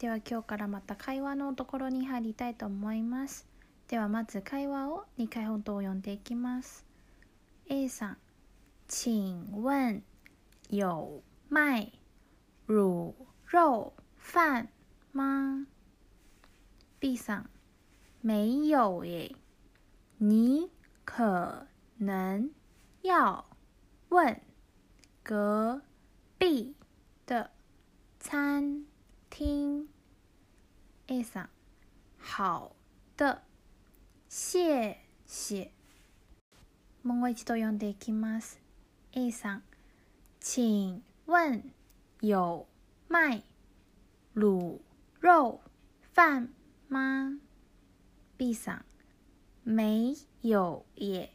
では今日からまた会話のところに入りたいと思います。ではまず会話を2回ほど読んでいきます。A さん请问有卖卤肉饭吗？B さん没有耶。你可能要问隔壁的餐厅 A さん好的谢谢もう一度読んでいきます A さん请问有卖卤肉饭吗 B さん没有耶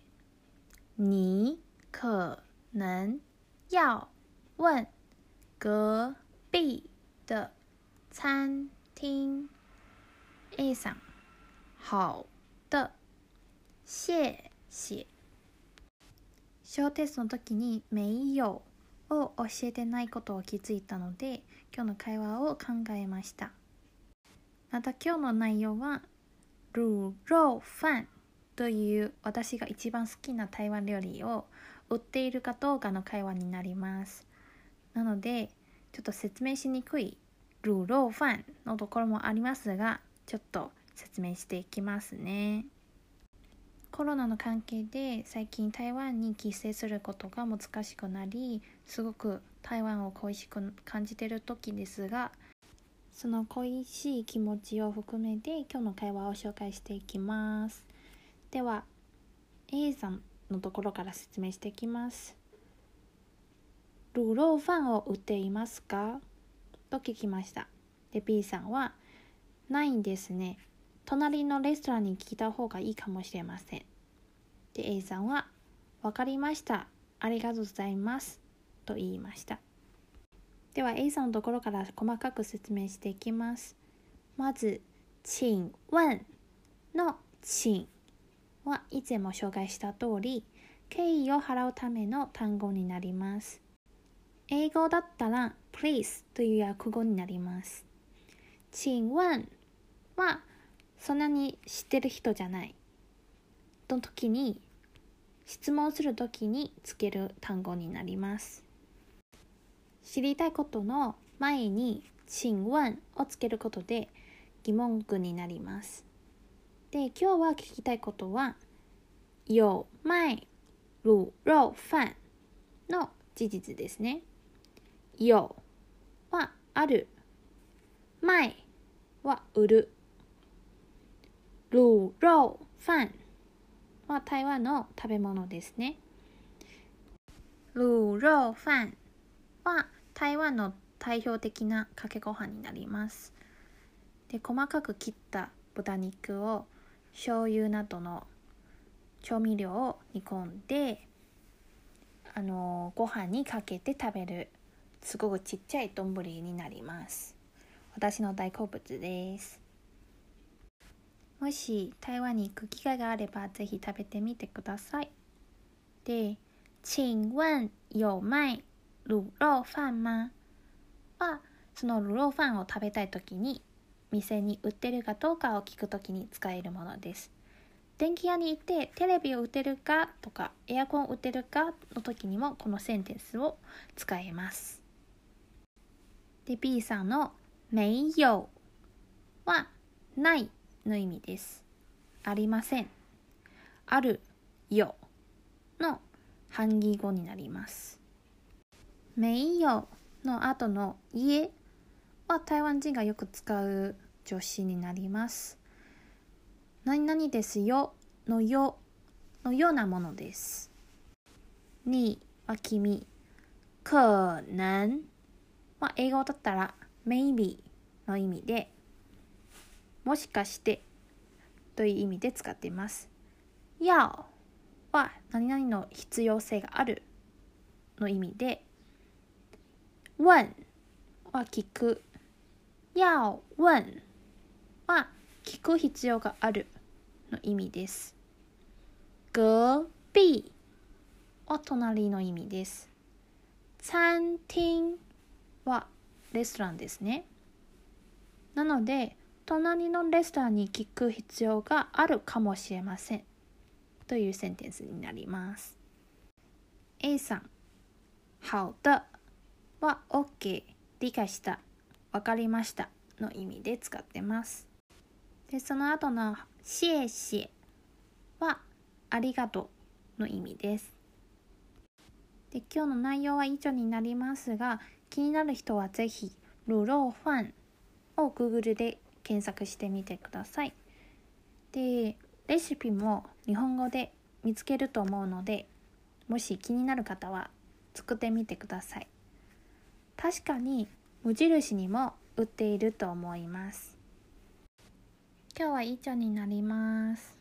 你可能要问隔壁的 餐厅。A さん。好的。谢谢。小テストの時に「没有」を教えてないことを気づいたので今日の会話を考えました。また今日の内容は「ルロファン」という私が一番好きな台湾料理を売っているかどうかの会話になります。なのでちょっと説明しにくいルーローファンのところもありますがちょっと説明していきますね。コロナの関係で最近台湾に帰省することが難しくなりすごく台湾を恋しく感じてる時ですがその恋しい気持ちを含めて今日の会話を紹介していきます。では A さんのところから説明していきます。ルーローファンを売っていますか？と聞きました。で B さんはないんですね。隣のレストランに聞いた方がいいかもしれません。で A さんは分かりました。ありがとうございます。と言いました。では A さんのところから細かく説明していきます。まず请問の请は以前も紹介した通り敬意を払うための単語になります。英語だったら please という訳語になります。请問はそんなに知ってる人じゃない。の時に質問する時につける単語になります。知りたいことの前に请問をつけることで疑問句になります。で今日は聞きたいことは有卖卤肉飯の事実ですね。有はある。卖は売る。卤肉飯は台湾の食べ物ですね。卤肉飯は台湾の代表的なかけご飯になります。で細かく切った豚肉を醤油などの調味料を煮込んであのご飯にかけて食べる。すごくちっちゃい丼になります。私の大好物です。もし台湾に行く機会があればぜひ食べてみてください。で请问有卖卤肉飯吗はその卤肉飯を食べたい時に店に売ってるかどうかを聞く時に使えるものです。電気屋に行ってテレビを売ってるかとかエアコン売ってるかの時にもこのセンテンスを使えます。で B さんの没有はないの意味です。ありません。あるよの反義語になります。没有の後の家は台湾人がよく使う助詞になります。何々ですよのよのようなものです。には君可能まあ、英語だったら maybe の意味でもしかしてという意味で使っています。要は何々の必要性があるの意味で問は聞く。要問は聞く必要があるの意味です。隔壁は隣の意味です。餐厅はレストランですね。なので隣のレストランに聞く必要があるかもしれません。というセンテンスになります。A さん好的。は OK 理解した。わかりました。の意味で使ってます。でその後のシエシエはありがとう。の意味です。で今日の内容は以上になりますが気になる人はぜひルローファンを Google で検索してみてください。でレシピも日本語で見つけると思うのでもし気になる方は作ってみてください。確かに無印にも売っていると思います。今日は以上になります。